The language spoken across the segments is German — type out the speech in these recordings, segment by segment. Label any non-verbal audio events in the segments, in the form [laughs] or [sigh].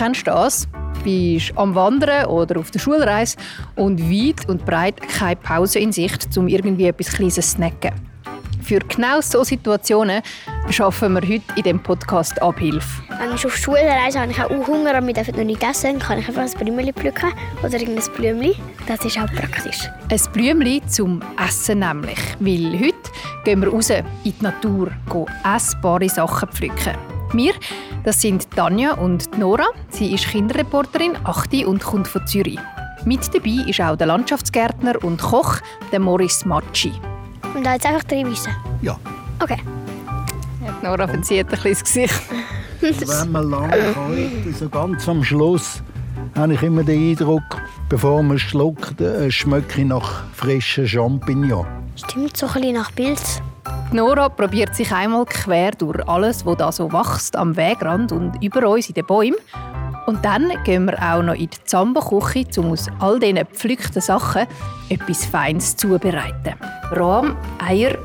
kennst das? Bist am Wandern oder auf der Schulreise und weit und breit keine Pause in Sicht, um irgendwie etwas Kleines zu snacken. Für genau solche Situationen schaffen wir heute in diesem Podcast Abhilfe. Wenn ich auf Schulreise habe, ich auch Hunger, aber wir dürfen noch nicht essen, dann kann ich einfach ein Blümchen pflücken oder irgendein Blümchen. Das ist auch praktisch. Ein Blümchen zum Essen nämlich, weil heute gehen wir raus in die Natur, essbare Sachen pflücken. Wir, das sind Tanja und Nora. Sie ist Kinderreporterin, 8 und kommt von Zürich. Mit dabei ist auch der Landschaftsgärtner und Koch, der Morris Matschi. Und da jetzt einfach drin wissen? Ja. Okay. Ja, Nora verzieht ein bisschen das Gesicht. Wenn man lange kocht, so ganz am Schluss, habe ich immer den Eindruck, bevor man schluckt, äh, schmecke ich nach frischen Champignons. Stimmt so ein bisschen nach Pilz. Nora probiert sich einmal quer durch alles, was da so wächst am Wegrand und über uns in den Bäumen. Und dann gehen wir auch noch in die Zamba-Küche, um aus all diesen gepflückten Sachen etwas Feines zubereiten. Rahm, Eier.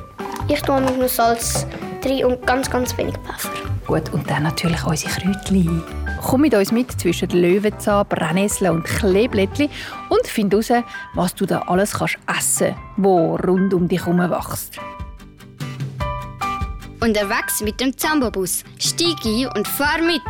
Ich tue nur Salz drin und ganz, ganz wenig Pfeffer. Gut, und dann natürlich unsere Kräutchen. Komm mit uns mit zwischen Löwenzahn, Brennnesseln und Kleeblättchen und find heraus, was du da alles kannst essen kannst, wo rund um dich herum wächst. Unterwegs mit dem Zambobus. Stieg ein und fahr mit.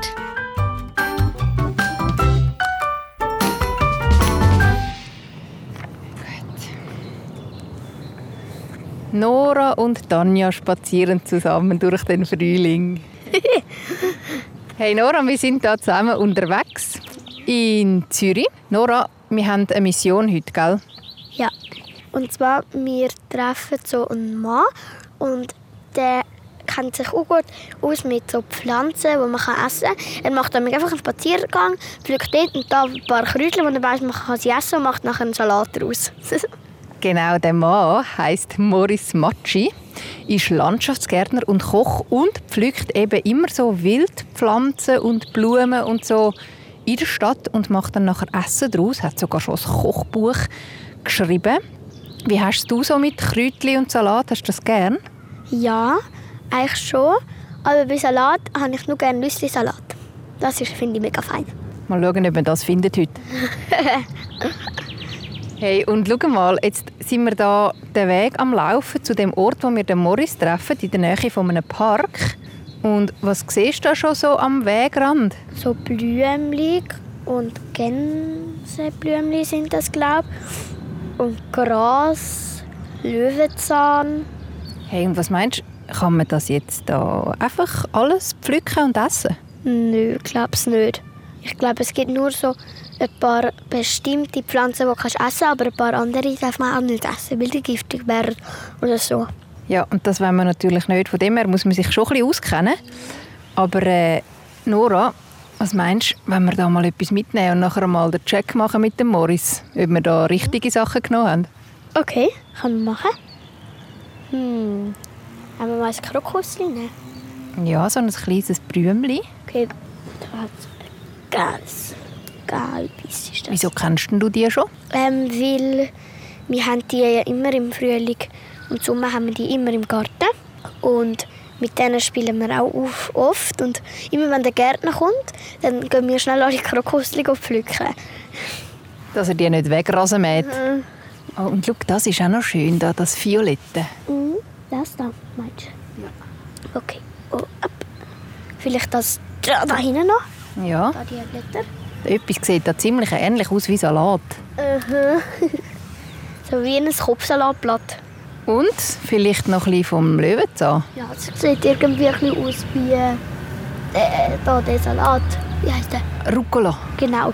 Nora und Tanja spazieren zusammen durch den Frühling. [laughs] hey Nora, wir sind hier zusammen unterwegs in Zürich. Nora, wir haben eine Mission heute, gell? Ja. Und zwar, wir treffen so einen Mann und der kennt sich auch gut aus mit so Pflanzen, die man essen kann. Er macht dann einfach einen Spaziergang, pflückt dort und da ein paar Kräutchen, die er weiss, man kann sie essen und macht nachher einen Salat daraus. [laughs] Genau, der Mann heißt Morris Matschi, ist Landschaftsgärtner und Koch und pflückt eben immer so Wildpflanzen und Blumen und so in der Stadt und macht dann nachher Essen daraus. Hat sogar schon ein Kochbuch geschrieben. Wie hast du so mit Kräutchen und Salat? Hast du das gern? ja, eigentlich schon. Aber bei Salat habe ich nur gerne Nüssli-Salat. Das ist, finde ich mega fein. Mal schauen, ob man das findet heute. [laughs] hey, und schau mal, jetzt sind wir da den Weg am Laufen zu dem Ort, wo wir den Morris treffen, in der Nähe von einem Park. Und was siehst du da schon so am Wegrand? So Blümchen und Gänseblümchen sind das, glaube ich. Und Gras, Löwenzahn. Hey, und was meinst du, kann man das jetzt da einfach alles pflücken und essen? Nö, ich glaube es nicht. Ich glaube, es gibt nur so ein paar bestimmte Pflanzen, die kannst du essen aber ein paar andere darf man auch nicht essen, weil die giftig wären oder so. Ja, und das wollen wir natürlich nicht. Von dem her muss man sich schon ein bisschen auskennen. Aber äh, Nora, was meinst du, wenn wir da mal etwas mitnehmen und nachher mal den Check machen mit dem Morris, ob wir da richtige Sachen genommen haben? Okay, kann man machen. Hm, haben wir mal ein Krokusli nehmen? Ja, so ein kleines Blümchen. Okay, da hat ganz gelbes ist das. Wieso kennst du die schon? Ähm, weil wir haben die ja immer im Frühling und Sommer haben wir die immer im Garten und mit denen spielen wir auch oft und immer wenn der Gärtner kommt, dann gehen wir schnell alle Krokusli pflücken. Dass er die nicht wegrasen mäht. Oh, und schau, das ist auch noch schön, da, das Violette. Mhm, das da, meinst du? Ja. Okay, oh, ab. Vielleicht das da, da hinten noch, Ja, da die Blätter. etwas sieht da ziemlich ähnlich aus wie Salat. Mhm. [laughs] so wie ein Kopfsalatblatt. Und vielleicht noch ein bisschen vom Löwenzahn. Ja, es sieht irgendwie ein bisschen aus wie äh, da, der Salat. Wie heißt der? Rucola. Genau.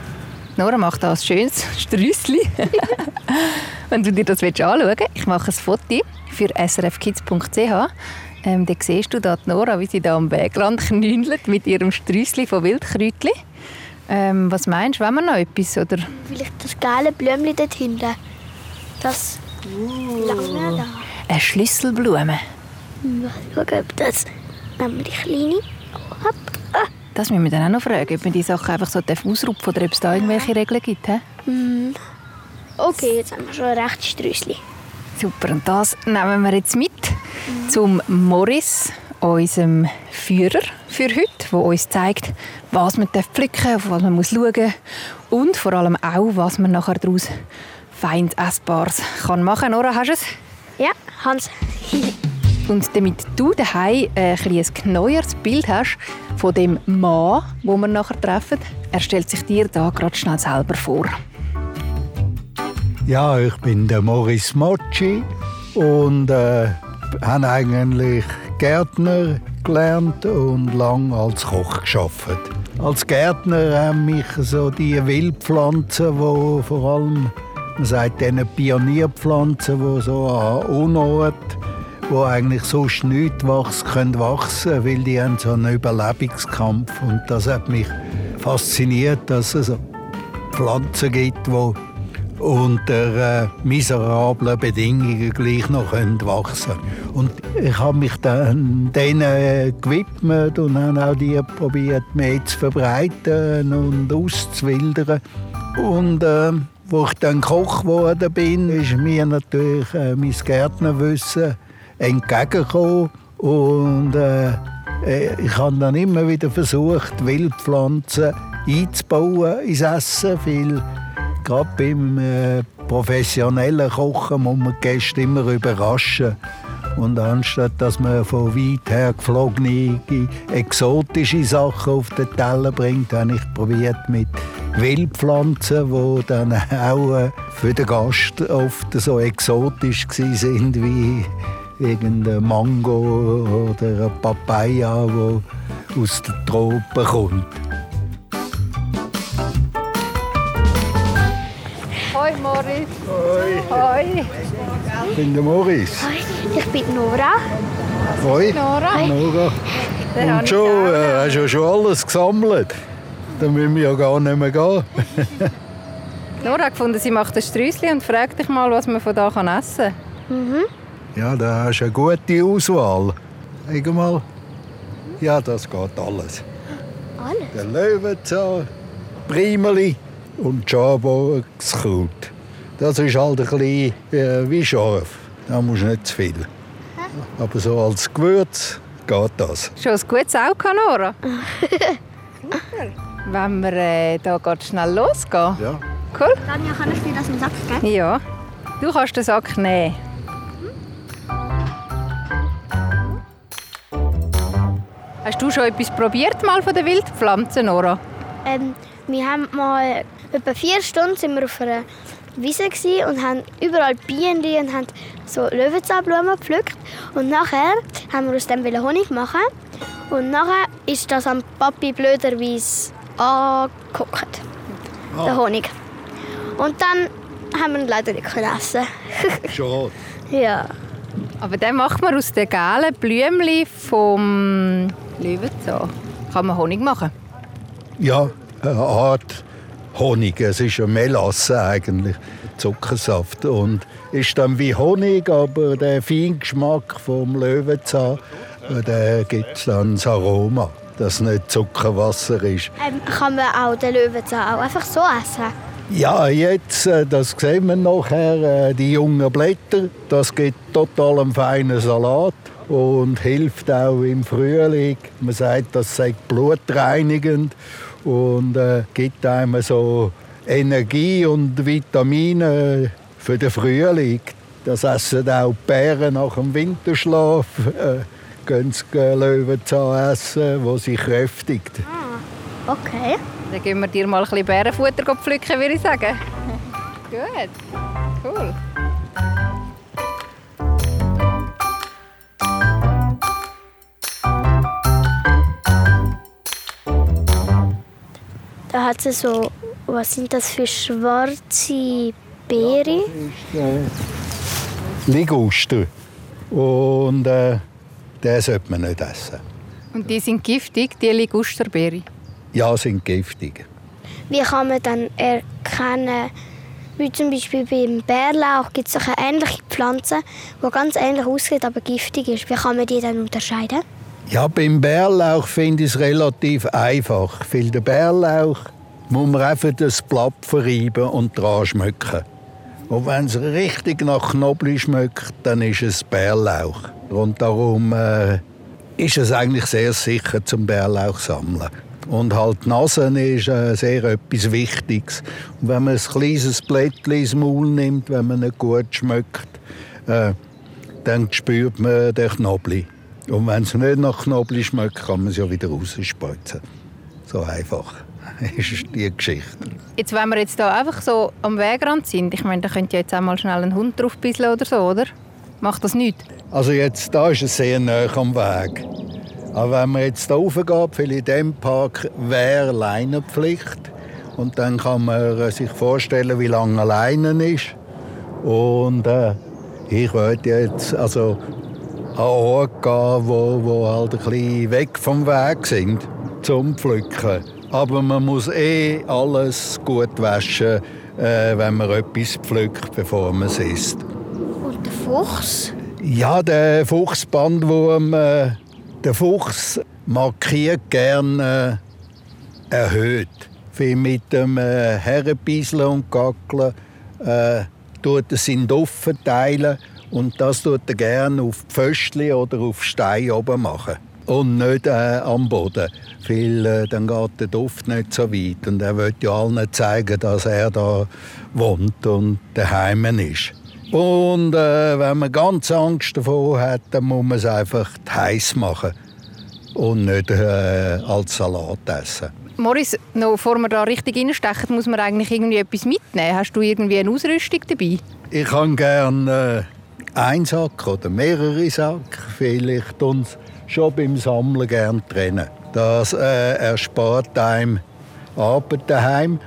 Nora macht da ein schönes Strüssli. [laughs] Wenn du dir das anschauen willst, ich mache ein Foto für srfkids.ch. Ähm, dann siehst du da die Nora, wie sie da am Wegrand knündelt mit ihrem Strüssli von Wildkräutchen. Ähm, was meinst du, wenn wir noch etwas? Oder? Vielleicht das geile Blümchen dort hinten. Das lange da. Eine Schlüsselblume. Hm, Schau, ob das... Die kleine. Hopp. Das müssen wir dann auch noch fragen, ob man die Sachen einfach so ausrupfen oder ob es da irgendwelche Regeln gibt. He? Hm. Okay, jetzt haben wir schon ein rechtes Strüssli. Super, und das nehmen wir jetzt mit zum Morris unserem Führer für heute, der uns zeigt, was man pflücken darf, was man muss schauen muss und vor allem auch, was man nachher daraus fein Essbares kann machen kann. Nora, hast du es? Ja, Hans. [laughs] und damit du daheim ein, ein neueres Bild hast von dem Mann, wo wir nachher treffen, er stellt sich dir da gerade schnell selber vor. Ja, ich bin der Maurice Mocci und äh, habe eigentlich Gärtner gelernt und lang als Koch geschafft. Als Gärtner haben mich so die Wildpflanzen, wo vor allem man sagt Pionierpflanzen, die so an Unort, wo eigentlich sonst nichts wachsen können wachsen, weil die haben so einen Überlebungskampf und das hat mich fasziniert, dass es Pflanzen gibt, die unter äh, miserablen Bedingungen gleich noch wachsen können. Und ich habe mich dann denen gewidmet und habe auch die probiert, mehr zu verbreiten und auszuwildern. Und äh, wo ich dann Koch geworden bin, ist mir natürlich äh, mein Gärtnerwissen entgegengekommen. Und äh, äh, ich habe dann immer wieder versucht, Wildpflanzen einzubauen ins Essen, weil Gerade beim äh, professionellen Kochen muss man die Gäste immer überraschen. Und anstatt dass man von weit her geflogene, exotische Sachen auf den Teller bringt, habe ich probiert mit Wildpflanzen, die dann auch äh, für den Gast oft so exotisch sind wie irgendein Mango oder eine Papaya, die aus den Tropen kommt. Hoi Moritz. Hoi. Hoi. Ich bin der Maurice. Hoi, ich bin Nora. Hoi. Nora. Nora. Der Und schon, äh, hast du ja schon alles gesammelt. Dann müssen wir ja gar nicht mehr gehen. [laughs] Nora hat gefunden, sie macht ein Sträußchen und fragt dich mal, was man von da essen kann. Ja, da hast du eine gute Auswahl. Sag mal. Ja, das geht alles. Alles? Der Löwenzahn, Primeli und Schaboxkraut. Das ist halt ein bisschen äh, wie scharf. Da musst du nicht zu viel. Aber so als Gewürz geht das. Schon ein gutes Auge, Nora. [laughs] Wenn wir äh, da grad schnell losgehen. Ja. Cool. Tanja, kann ich dir das im Sack geben? Ja. Du kannst den Sack nehmen. Hast du schon etwas probiert mal von den Wildpflanzen, Nora? Ähm, wir haben mal etwa vier Stunden sind wir auf einer Wiese und haben überall Bienen und haben so Löwenzahnblumen gepflückt. Und nachher haben wir aus dem Honig machen. Und nachher ist das am Papi blöderweise angeguckt. Der Honig. Und dann haben wir ihn leider nicht können essen. Schade. [laughs] ja. Aber den macht man aus den gelben Blümchen vom Löwenzahn. Kann man Honig machen? Ja, eine Art Honig. Es ist eine Melasse eigentlich, Zuckersaft. Und ist dann wie Honig, aber der feine Geschmack vom Löwenzahn, äh, der gibt dann das Aroma, dass es nicht Zuckerwasser ist. Ähm, kann man auch den Löwenzahn auch einfach so essen? Ja, jetzt, äh, das sehen wir nachher, äh, die jungen Blätter, das gibt total einen feinen Salat und hilft auch im Frühling. Man sagt, das sei blutreinigend und äh, gibt einem so Energie und Vitamine für den Frühling. Das essen auch die Bären nach dem Winterschlaf. Äh, gehen sie Löwenzahn essen, wo sie kräftigt. Okay. Dann geben wir dir mal ein bisschen Bärenfutter pflücken, würde ich sagen. [laughs] Gut. Cool. Da hat sie so, was sind das für schwarze Beeren? Liguster. Und äh, den sollte man nicht essen. Und die sind giftig, die Ligusterbeere. Ja, sind giftig. Wie kann man dann erkennen, wie zum Beispiel beim Bärlauch gibt es eine ähnliche Pflanze, die ganz ähnlich aussieht, aber giftig ist. Wie kann man die dann unterscheiden? Ja, beim Bärlauch finde ich es relativ einfach. Weil der Bärlauch muss man einfach das Blatt verreiben und dran schmecken. Und wenn es richtig nach Knoblauch schmeckt, dann ist es Bärlauch. Und darum äh, ist es eigentlich sehr sicher zum Bärlauch sammeln. Und halt die Nase ist äh, sehr etwas Wichtiges. Und wenn man ein kleines Blättchen ins Maul nimmt, wenn man nicht gut schmeckt, äh, dann spürt man den Knobli. Und wenn es nicht nach Knobli schmeckt, kann man es ja wieder rausspritzen. So einfach [laughs] ist die Geschichte. Jetzt, wenn wir jetzt da einfach so am Wegrand sind, ich meine, da könnte ja jetzt auch mal schnell ein Hund drauf bisseln oder so, oder? Macht das nicht? Also jetzt, da ist es sehr nah am Weg. Aber wenn man jetzt hier raufgeht, vielleicht in diesem Park, wäre Leinenpflicht. Und dann kann man sich vorstellen, wie lange eine Leine ist. Und äh, ich würde jetzt also an Orte gehen, wo, wo halt ein bisschen weg vom Weg sind, zum Pflücken. Aber man muss eh alles gut waschen, äh, wenn man etwas pflückt, bevor man es isst. Und der Fuchs? Ja, der Fuchsbandwurm, äh, der Fuchs markiert gerne äh, erhöht. Wie mit dem äh, Herrenbieseln und Gackeln äh, tut er seinen Duft verteilen und das tut er gerne auf Pföstchen oder auf Stein oben machen. Und nicht äh, am Boden, weil äh, dann geht der Duft nicht so weit. Und er will ja allen zeigen, dass er da wohnt und daheim ist. Und äh, wenn man ganz Angst davor hat, dann muss man es einfach heiß machen und nicht äh, als Salat essen. Morris, noch bevor wir da richtig reinstechen, muss man eigentlich irgendwie etwas mitnehmen. Hast du irgendwie eine Ausrüstung dabei? Ich habe gerne einen Sack oder mehrere Sack. Vielleicht uns schon beim Sammeln gerne trennen. Das äh, erspart einem Arbeit daheim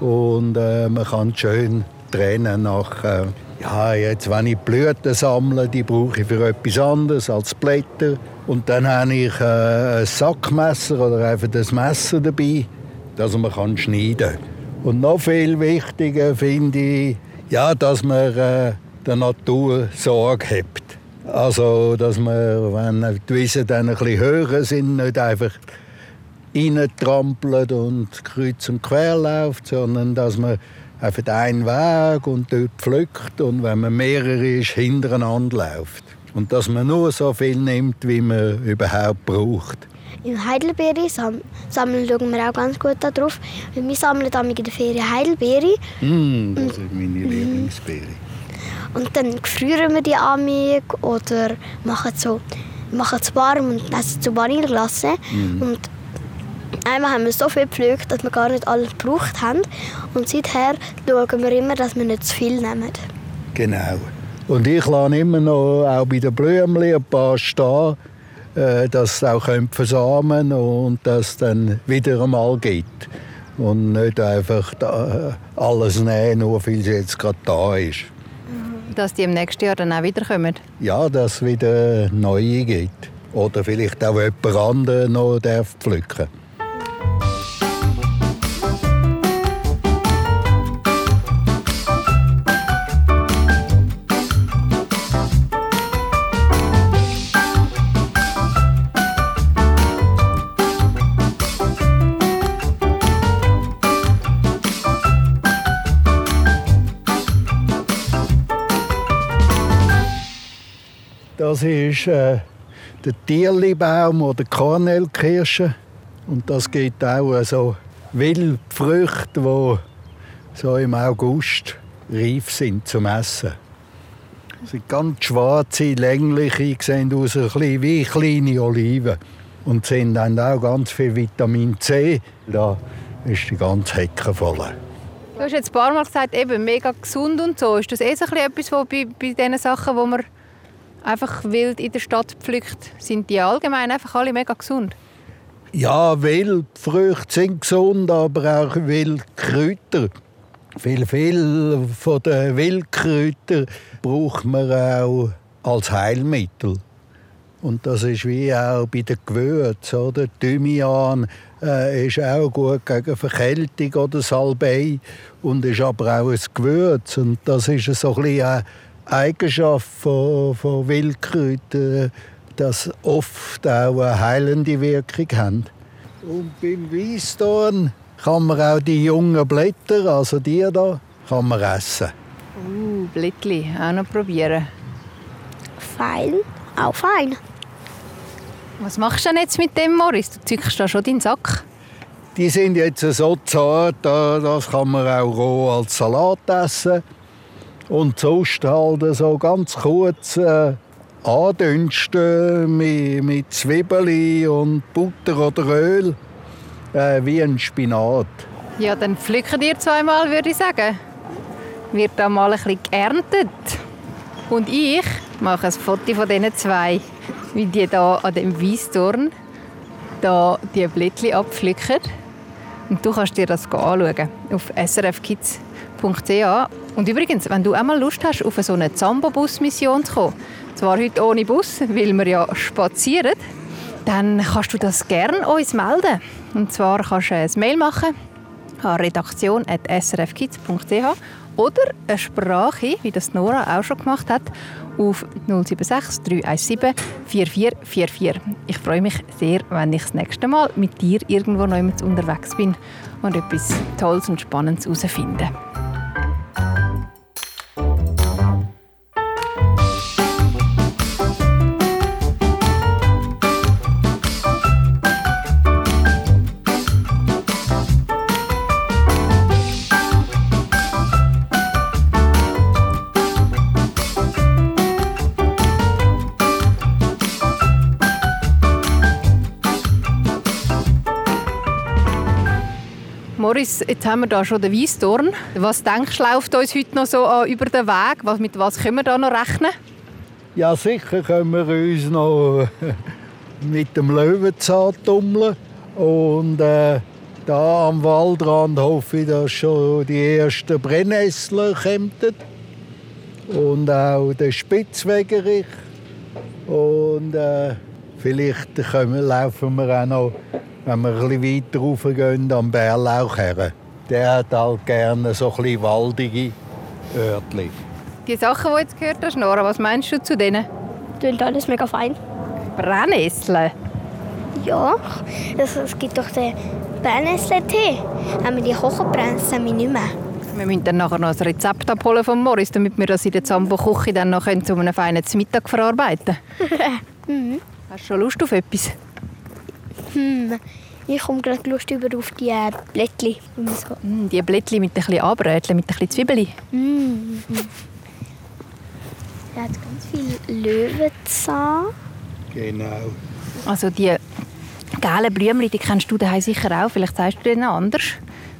und äh, man kann schön trennen nach äh, ja, jetzt, wenn ich Blüten sammle, die brauche ich für etwas anderes als Blätter. Und dann habe ich äh, ein Sackmesser oder einfach das Messer dabei, das man kann schneiden kann. Und noch viel wichtiger finde ich, ja, dass man äh, der Natur Sorge hat. Also, dass man, wenn die Wiesen dann ein bisschen höher sind, nicht einfach reintrampelt und kreuz und quer läuft, sondern dass man einfach einen Weg und dort pflückt und wenn man mehrere ist, hintereinander läuft. Und dass man nur so viel nimmt, wie man überhaupt braucht. Im Heidelbeere sam sammeln schauen wir auch ganz gut darauf. Wir sammeln in der Ferien Heidelbeere. Mm, das ist meine Lieblingsbeere. Und dann frieren wir die amig oder machen so machen es warm und essen zu Vanilleglasse. Mm. Und Einmal haben wir so viel gepflückt, dass wir gar nicht alles gebraucht haben. Und seither schauen wir immer, dass wir nicht zu viel nehmen. Genau. Und ich lasse immer noch auch bei den Blümchen ein paar stehen, äh, dass sie auch versamen und dass es dann wieder einmal geht. Und nicht einfach alles nehmen, nur weil es jetzt gerade da ist. Dass die im nächsten Jahr dann auch wiederkommen? Ja, dass es wieder neue gibt. Oder vielleicht auch jemand anderes noch pflücken darf. Ist äh, der Tierlibaum oder Kornelkirsche. Und das gibt auch äh, so Wildfrüchte, die so im August reif sind zum Essen. Sie sind ganz schwarze, längliche, sehen aus wie kleine Oliven. Und sind dann auch ganz viel Vitamin C. Da ist die ganze Hecke voll. Du hast jetzt ein paar Mal gesagt, eben mega gesund und so. Ist das eh so etwas, wo bei, bei diesen Sachen, wo man einfach wild in der Stadt pflückt, sind die allgemein einfach alle mega gesund? Ja, Wildfrüchte sind gesund, aber auch Wildkräuter. Viel, viel von den Wildkräutern braucht man auch als Heilmittel. Und das ist wie auch bei den Gewürzen. Oder? Thymian äh, ist auch gut gegen Verkältung oder Salbei und ist aber auch ein Gewürz. Und das ist so ein bisschen Eigenschaft von, von Wildkräutern, dass oft auch eine heilende Wirkung haben. Und beim Weißdorn kann man auch die jungen Blätter, also die da, kann man essen. Uh, Blättli, auch noch probieren. Fein, auch fein. Was machst du denn jetzt mit dem, Morris? Du zückst da schon deinen Sack. Die sind jetzt so zart, das kann man auch roh als Salat essen. Und sonst halt so ganz kurz äh, andünsten mit, mit Zwiebeln und Butter oder Öl, äh, wie ein Spinat. Ja, dann pflücken ihr zweimal, würde ich sagen. Wird da mal ein bisschen geerntet. Und ich mache ein Foto von diesen zwei, wie die da an dem Weissdorn da die Blättchen abpflücken. Und du kannst dir das anschauen auf srfkids.ch. Und übrigens, wenn du einmal Lust hast, auf so eine Zambo-Bus-Mission zu kommen, zwar heute ohne Bus, weil wir ja spazieren, dann kannst du das gerne uns melden. Und zwar kannst du ein Mail machen an redaktion.srfkids.ch oder eine Sprache, wie das Nora auch schon gemacht hat, auf 076 317 4444. Ich freue mich sehr, wenn ich das nächste Mal mit dir irgendwo noch unterwegs bin und etwas Tolles und Spannendes herausfinde. Morris, jetzt haben wir da schon den Weissdorn. Was denkst du, läuft uns heute noch so an über den Weg? Was, mit was können wir da noch rechnen? Ja, sicher können wir uns noch mit dem Löwenzahn tummeln. Und äh, da am Waldrand hoffe ich, dass schon die ersten Brennnesseln kommen. Und auch der Spitzwegerich. Und äh, vielleicht können, laufen wir auch noch wenn wir ein bisschen weiter raufgehen, am Bärlauch her. Der hat halt gerne so ein bisschen waldige Örtchen. Die Sachen, die du jetzt gehört hast, Nora, was meinst du zu denen? Klingt alles mega fein. Brennnesseln? Ja, es, es gibt doch den Brennnesseltee. Haben wir die kochen, brennen sie nicht mehr. Wir müssen dann nachher noch ein Rezept abholen von Morris, damit wir das in der Zambo-Küche dann noch zu einem feinen Mittag verarbeiten können. mhm. [laughs] Hast du schon Lust auf etwas? Hm, ich komme gerade Lust über auf die äh, Blättchen. So. Mm, die Blättchen mit ein bisschen Anbrötchen, mit ein bisschen Zwiebeln. Mm. Er hat ganz viel Löwenzahn. Genau. Also die gelben Blümchen, die kennst du daheim sicher auch. Vielleicht sagst du denen anders.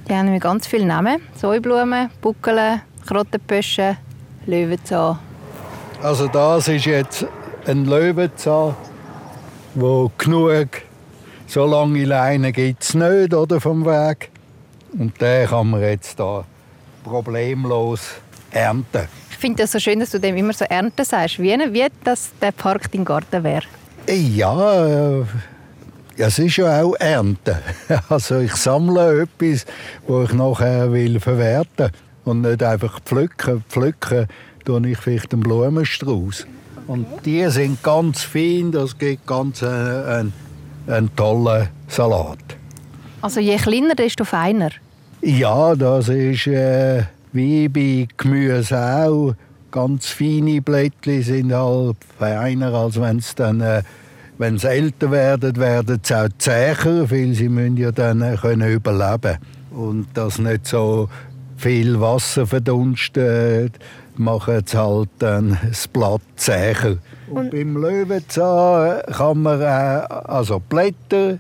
Die haben ganz viele Namen. Säublumen, Buckeln, Krottenpöschen, Löwenzahn. Also das ist jetzt ein Löwenzahn, der genug so lange Leine gibt es nicht oder, vom Weg. Und den kann man jetzt da problemlos ernten. Ich finde es so schön, dass du dem immer so ernten sagst. Wie, wie das der Park dein Garten wäre. Ja, äh, es ist ja auch Ernten. [laughs] Also ich sammle etwas, das ich nachher will verwerten und nicht einfach pflücken. Pflücken tue ich vielleicht einen Blumenstrauß. Und die sind ganz fein, das gibt ganz äh, einen einen tollen Salat. Also je kleiner, desto feiner? Ja, das ist äh, wie bei Gemüse auch. Ganz feine Blättchen sind halt feiner, als wenn es dann... Äh, wenn sie älter werden, werden sie auch zäher, weil sie müssen ja dann äh, können überleben Und das nicht so viel Wasser verdunstet, machen sie halt dann das Blatt zäher. Und beim Löwenzahn kann man äh, also Blätter,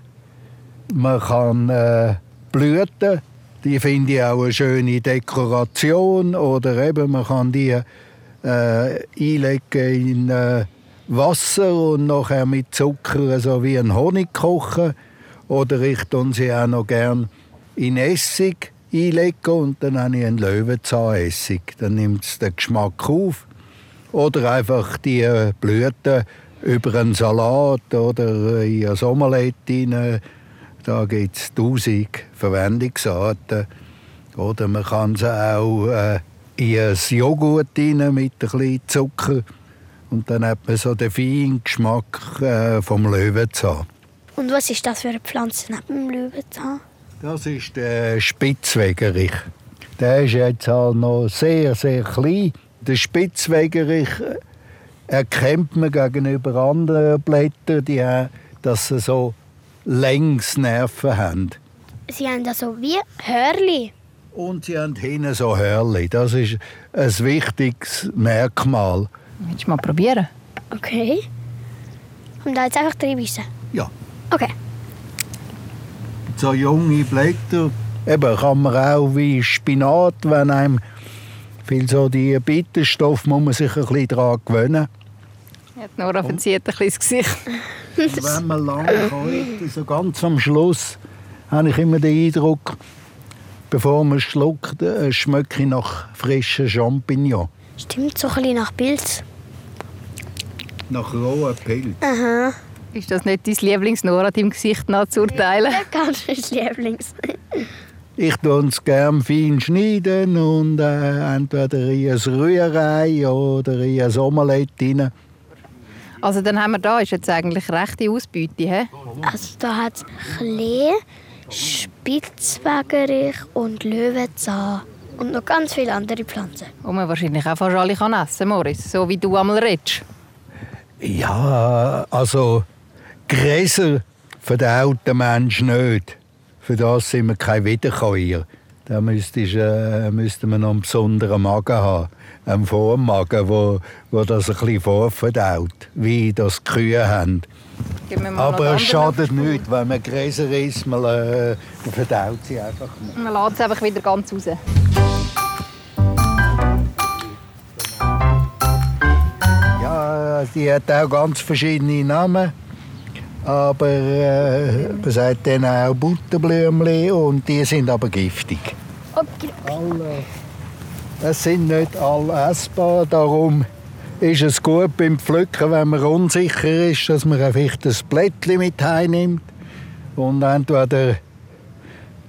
man kann äh, Blüten, die finde ich auch eine schöne Dekoration. Oder eben man kann die äh, einlegen in äh, Wasser und nachher mit Zucker so wie ein Honig kochen. Oder ich tue sie auch noch gerne in Essig einlegen und dann habe ich einen Löwenzahnessig. Dann nimmt es den Geschmack auf. Oder einfach die Blüten über einen Salat oder in ein Omelette rein. Da gibt es tausend Verwendungsarten. Oder man kann sie auch äh, in ein Joghurt rein mit ein bisschen Zucker. Und dann hat man so den feinen Geschmack äh, vom Löwenzahn. Und was ist das für eine Pflanze neben dem Löwenzahn? Das ist der Spitzwegerich. Der ist jetzt halt noch sehr, sehr klein. Der Spitzwegerich erkennt man gegenüber anderen Blättern. Die, dass sie so Längsnerven haben. Sie haben da so wie Hörli. Und sie haben hinten so Hörli. Das ist ein wichtiges Merkmal. Willst du mal probieren? Okay. Und da jetzt einfach reinbeissen. Ja. Okay. So junge Blätter eben, kann man auch wie Spinat, wenn einem viel so die Bitterstoff muss man sich ein bisschen daran gewöhnen. Hat Nora verzieht ein bisschen das Gesicht. Und wenn man lange kaut, so ganz am Schluss, habe ich immer den Eindruck, bevor man schluckt, äh, schmecke ich nach frischen Champignons. Stimmt, so ein bisschen nach Pilz. Nach rohen Pilz. Aha. Ist das nicht dein Lieblings-Nora deinem Gesicht nachzuurteilen? Ganz mein Lieblings. Ich tue es gerne fein schneiden und äh, entweder in ein Rührei oder in ein Omelette rein. Also dann haben wir da ist jetzt eigentlich rechte Ausbeute. He? Also da hat es Klee, Spitzwegerich und Löwenzahn. Und noch ganz viele andere Pflanzen. Und man wahrscheinlich auch fast alle kann essen, Moritz. So wie du einmal redest. Ja, also Gräser verdaut der Mensch nicht. Für das sind wir kein Wiederkäuer. Da müsste, äh, müsste man noch einen besonderen Magen haben. Einen Vormagen, wo, wo das ein bisschen vorverdaut, wie das die Kühe haben. Mal Aber es schadet nicht, wenn man Gräser isst, man äh, verdaut sie einfach nicht. Man lässt es einfach wieder ganz raus. Ja, die hat auch ganz verschiedene Namen. Aber äh, man sagt dann auch Butterblümchen und die sind aber giftig. Okay. Alle, es sind nicht alle essbar, darum ist es gut beim Pflücken, wenn man unsicher ist, dass man einfach ein Blättchen mit heimnimmt und entweder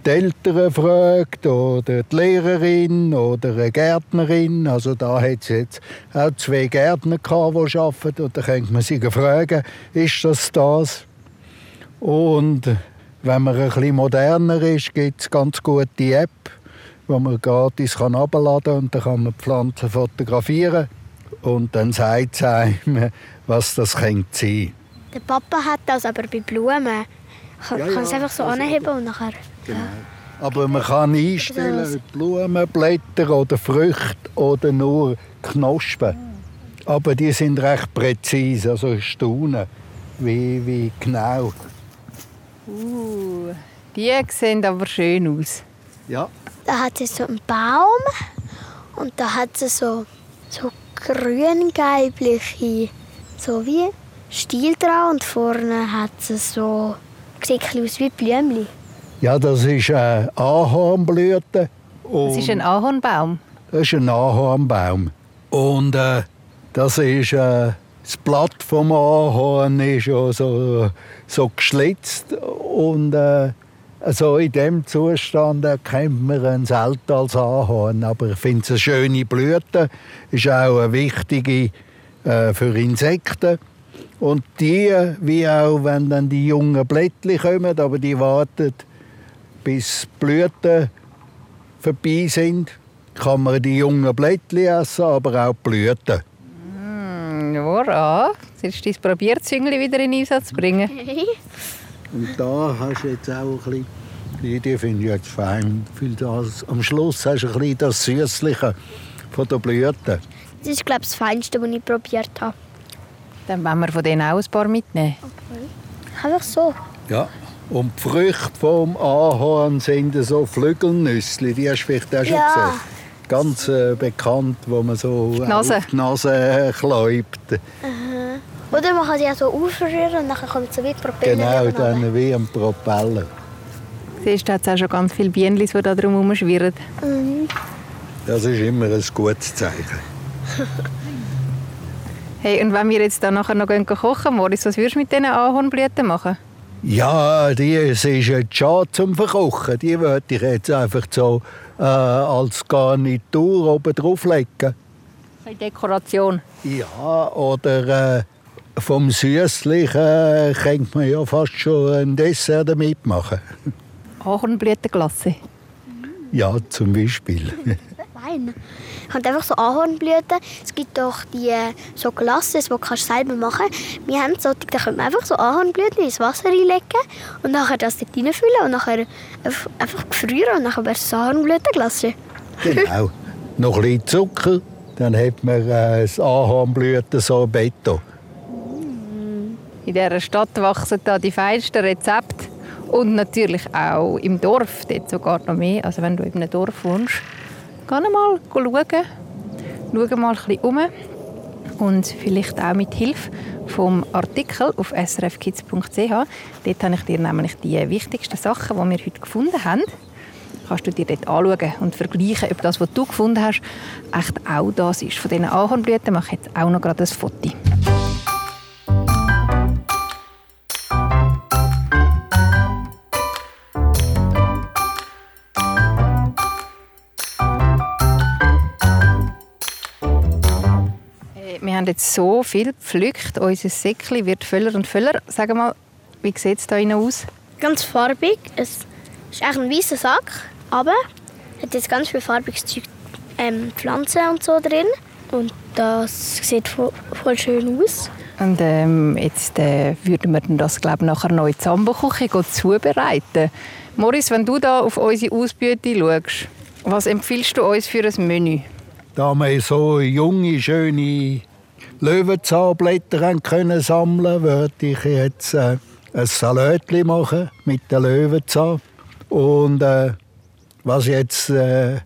die Eltern fragt oder die Lehrerin oder eine Gärtnerin. Also da hat es jetzt auch zwei Gärtner gehabt, die arbeiten und da könnte man sie fragen, ist das das? Und wenn man ein bisschen moderner ist, gibt es ganz gute App, wo man gratis kann herunterladen kann und dann kann man die Pflanzen fotografieren und dann sagt es einem, was das könnte sein Der Papa hat das aber bei Blumen. Kann, Ja, kann ja, es einfach so anheben und nachher... Aber man kann einstellen, ob Blumen, Blätter oder Früchte oder nur Knospen. Aber die sind recht präzise, also ich staune, wie, wie genau. Uh, die sehen aber schön aus. Ja, Da hat es so einen Baum und da hat es so, so grün-gelbliche, so wie Stiel dran und vorne hat es so, sieht aus wie Blümchen. Ja das ist eine Ahornblüte. Das ist ein Ahornbaum. das ist ein Ahornbaum. Und äh, das ist äh, das Blatt vom Ahorn ist ja so, so geschlitzt und äh, also in dem Zustand erkennt man ihn selten als Ahorn. Aber ich finde es eine schöne Blüte, ist auch eine wichtige äh, für Insekten. Und die, wie auch wenn dann die jungen Blättchen kommen, aber die warten, bis die Blüten vorbei sind, kann man die jungen Blättchen essen, aber auch die Blüten. Hm, Nora, sollst du dein Probierzüngli wieder in Einsatz bringen? Und da hast du jetzt auch ein bisschen, die, die finde ich jetzt fein. Viel das, am Schluss hast du ein bisschen das Süßliche von der Blüte. Das ist, glaube ich, das Feinste, was ich probiert habe. Dann wollen wir von denen auch ein paar mitnehmen. Einfach so. Ja. Und die Früchte vom Ahorn sind so Flügelnüsse. Die hast du vielleicht auch schon Ja. gesehen. Ganz äh, bekannt, wo man so Nase. auf die Nase kläubt. Oder man kann sie auch so aufrühren und dann kommt so wie Propeller. Genau, dann wie ein Propeller. Siehst du, hat auch schon ganz viele Bienen, die da drum herumschwirren. Mhm. Das ist immer ein gutes Zeichen. [laughs] Hey, und wenn wir jetzt da nachher noch kochen, Moritz, was würdest du mit diesen Ahornblüten machen? Ja, die es ist jetzt schade zum Verkochen. Die würde ich jetzt einfach so äh, als Garnitur oben drauflegen. Eine Dekoration. Ja, oder äh, vom Süßlichen äh, könnte man ja fast schon ein Dessert damit machen. Ahornblütenglasse. Ja, zum Beispiel. Wein fein. Ich habe einfach so Ahornblüten. Es gibt auch die äh, so Glasses, die du kannst selber machen Wir haben solche, da können wir einfach so Ahornblüten ins Wasser reinlegen und nachher das dort reinfüllen und nachher einfach gefrieren und dann wäre es Ahornblütenglasse. Genau. Noch ein bisschen Zucker, dann hat man äh, das Ahornblüten-Sorbetto. In dieser Stadt wachsen da die feinsten Rezepte. Und natürlich auch im Dorf, dort sogar noch mehr. Also wenn du in einem Dorf wohnst, geh mal schauen. Schau mal ein bisschen um. Und vielleicht auch mit Hilfe vom Artikel auf srfkids.ch. Dort habe ich dir nämlich die wichtigsten Sachen, die wir heute gefunden haben, kannst du dir dort anschauen und vergleichen, ob das, was du gefunden hast, echt auch das ist. Von diesen Ahornblüten mache ich jetzt auch noch gerade ein Foto. Haben jetzt so viel gepflückt. Unser Säckchen wird voller und voller. Sag mal, wie sieht es hier aus? Ganz farbig. Es ist eigentlich ein weißer Sack, aber hat jetzt ganz viel farbiges Zeug, ähm, Pflanzen und so drin. Und das sieht voll, voll schön aus. Und ähm, jetzt äh, würden wir das glaube nachher noch in die Sambo-Küche zubereiten. Morris, wenn du da auf unsere Ausbeute schaust, was empfiehlst du uns für ein Menü? Da wir so junge, schöne Löwenzahnblätter können sammeln würde ich jetzt äh, ein Salatli machen mit den Löwenzahn. Und äh, was jetzt äh,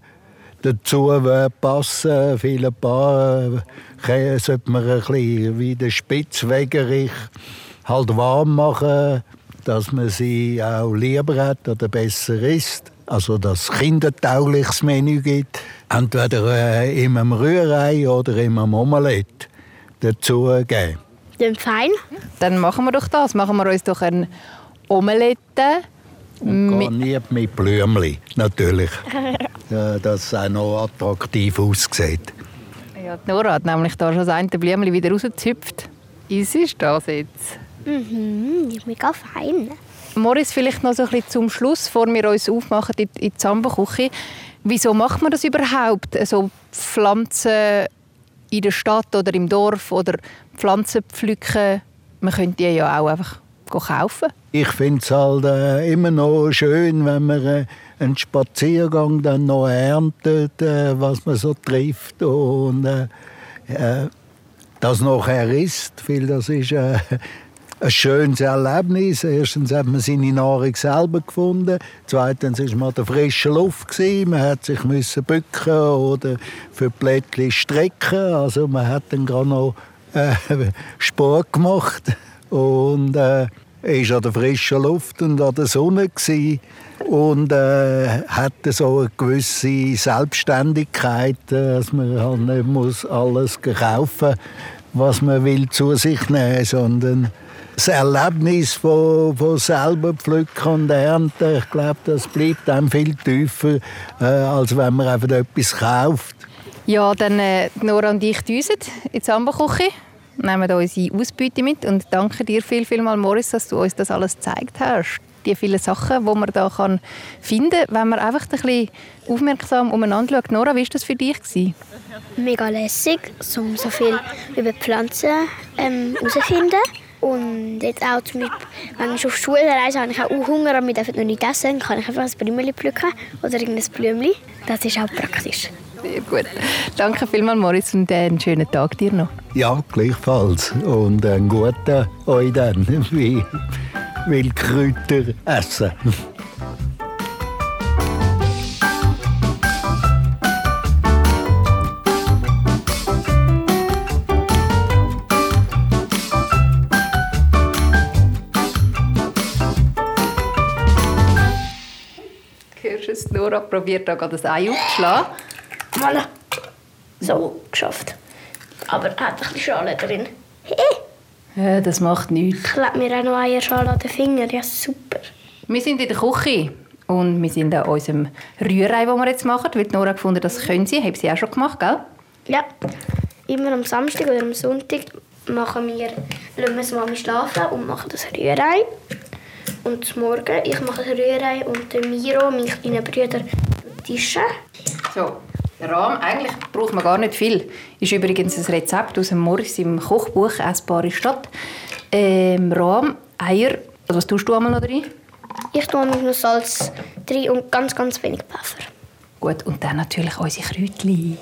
dazu passen, viele Paar äh, sollte man ein bisschen wie der Spitzwegerich halt warm machen, dass man sie auch lieber hat oder besser isst. Also dass es kindertaugliches Menü gibt. Entweder äh, in einem Rührei oder in einem Omelette dazu geben. Dann fein. Dann machen wir doch das. Machen wir uns doch eine Omelette. Und garniert mit Blümchen, natürlich. [laughs] ja, dass es auch noch attraktiv aussieht. Ja, die Nora hat nämlich da schon das eine Blümchen wieder rausgezüpft. Is ist das jetzt? Mhm, ist mega fein. Morris, vielleicht noch so ein bisschen zum Schluss, bevor wir uns aufmachen in die Zambo-Küche. Wieso macht man das überhaupt? Also Pflanzen in der Stadt oder im Dorf oder Pflanzen pflücken, man könnte die ja auch einfach kaufen. Ich finde es halt äh, immer noch schön, wenn man äh, einen Spaziergang dann noch erntet, äh, was man so trifft und äh, äh, das nachher isst, weil das ist äh, ein schönes Erlebnis. Erstens hat man seine Nahrung selber gefunden. Zweitens war man in der frischen Luft. Man hat sich müssen bücken oder für Blättchen strecken. Also man hat dann gerade noch äh, [laughs] Sport gemacht. Und äh, war an der frischen Luft und an der Sonne. Gewesen. Und äh, hatte so eine gewisse Selbstständigkeit, äh, dass man halt nicht muss alles kaufen muss, was man will zu sich nehmen, sondern das Erlebnis von, von selber pflücken und ernten, ich glaube, das bleibt dann viel tiefer, äh, als wenn man einfach etwas kauft. Ja, dann äh, Nora und ich düsen in die Samba-Küche, nehmen unsere Ausbeute mit und danke dir viel, viel mal, Morris, dass du uns das alles gezeigt hast. Die vielen Sachen, die man da kann finden kann, wenn man einfach ein bisschen aufmerksam umeinander schaut. Nora, wie war das für dich? Gewesen? Mega lässig, so, so viel über Pflanzen ähm, herausfinden. Und jetzt auch zum Beispiel, wenn ich auf Schulreise habe, ich auch Hunger und dürfen noch nicht essen, dann kann ich einfach ein Blümchen pflücken oder irgendein Blümchen. Das ist auch praktisch. Sehr gut. Danke vielmals, Moritz, und einen schönen Tag dir noch. Ja, gleichfalls. Und einen guten euch dann, [laughs] wie Wildkräuter essen. Es? Nora probiert da gerade ein Ei aufzuschlagen. Voilà. So, geschafft. Aber er hat ein bisschen Schale drin. Ja, das macht nichts. ich lege mir auch noch Eierschale an den Finger. Ja, super. Wir sind in der Küche und wir sind an unserem Rührei, das wir jetzt machen, weil Nora gefunden das können sie. Haben sie auch schon gemacht, gell? Ja, immer am Samstag oder am Sonntag machen wir, lassen wir das Mami schlafen und machen das Rührei. Und Morgen, ich mache das Rührei und der Miro, mein kleiner Bruder, tischen. So, Der Rahm, eigentlich braucht man gar nicht viel. Ist übrigens ein Rezept aus dem Morris im Kochbuch «Essbare Stadt». Ähm, Rahm, Eier, also was tust du einmal noch drin? Ich tue nur Salz drin und ganz, ganz wenig Pfeffer. Gut, und dann natürlich unsere Kräutchen.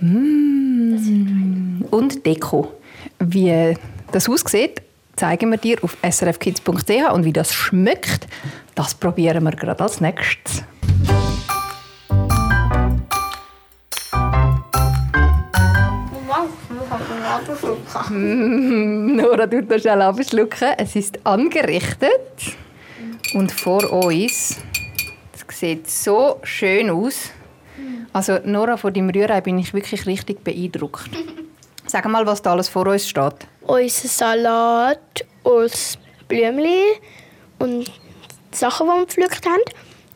Mm. Und Deko. Wie das aussieht, zeigen wir dir auf srfkids.ch und wie das schmeckt, das probieren wir gerade als nächstes. Mm, Nora tut das schnell abschlucken. Es ist angerichtet und vor uns. Es sieht so schön aus. Also Nora, von deinem Rührei bin ich wirklich richtig beeindruckt. Sag mal, was da alles vor uns steht. Unser Salat aus Blümchen und Sachen, die wir gepflückt haben.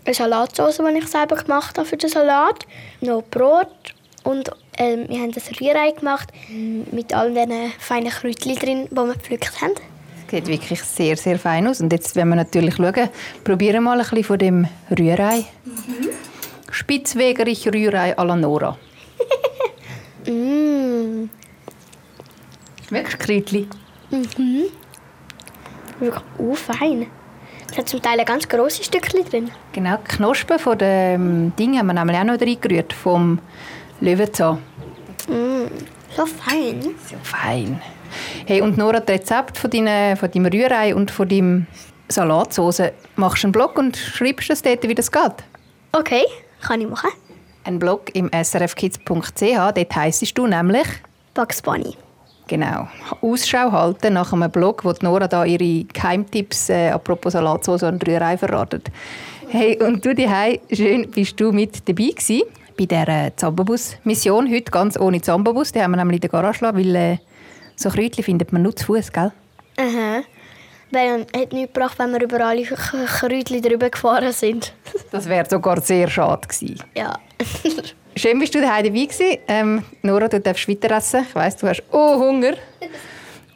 Eine Salatsauce, die ich selber gemacht habe für den Salat. Noch Brot und ähm, wir haben das Rührei gemacht mit all diesen feinen Kräutchen drin, die wir gepflückt haben. Es sieht wirklich sehr, sehr fein aus. Und jetzt werden wir natürlich schauen, probieren mal ein bisschen von dem Rührei. Spitzwegerich Rührei à la Nora. [laughs] Mm, Schmeckst du Kräutchen? wirklich uh, fein. Es hat zum Teil ein ganz grosses Stückchen drin. Genau, die Knospen von dem Ding haben wir nämlich auch noch reingerührt, vom Löwenzahn. Mm, so fein. So fein. Hey, und Nora, das Rezept von, deinen, von deinem Rührei und von deinem Salatsauce, machst du einen Blog und schreibst es dort, wie das geht? Okay, kann ich machen. Ein Blog im srfkids.ch, dort heissest du nämlich, Bugs Bunny. Genau, Ausschau halten nach einem Blog, wo Nora da ihre Geheimtipps äh, apropos Salatsauce und Rührei verratet. Hey, und du daheim, schön bist du mit dabei gewesen bei dieser Zambabus-Mission. Heute ganz ohne Zambabus, die haben wir nämlich in der Garage gelassen, weil äh, so Kräutchen findet man nur zu Fuß, gell? Aha. Weil es hat nichts gebracht, wenn wir über alle Kräutchen drüber gefahren sind. Das wäre sogar sehr schade gewesen. ja. [laughs] Schön, bist du daheim dabei gewesen. Ähm, Nora, du darfst weiter essen. Ich weiss, du hast oh Hunger.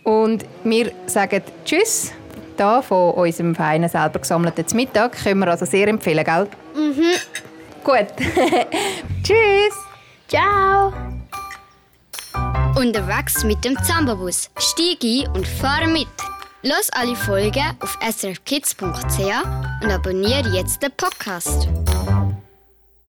Und wir sagen Tschüss. Da von unserem feinen, selber gesammelten Mittag können wir also sehr empfehlen, gell? Mhm. Gut. [laughs] Tschüss. Ciao. Unterwegs mit dem Zambabus. Stieg ein und fahre mit. Los alle Folgen auf srfkids.ch und abonniere jetzt den Podcast.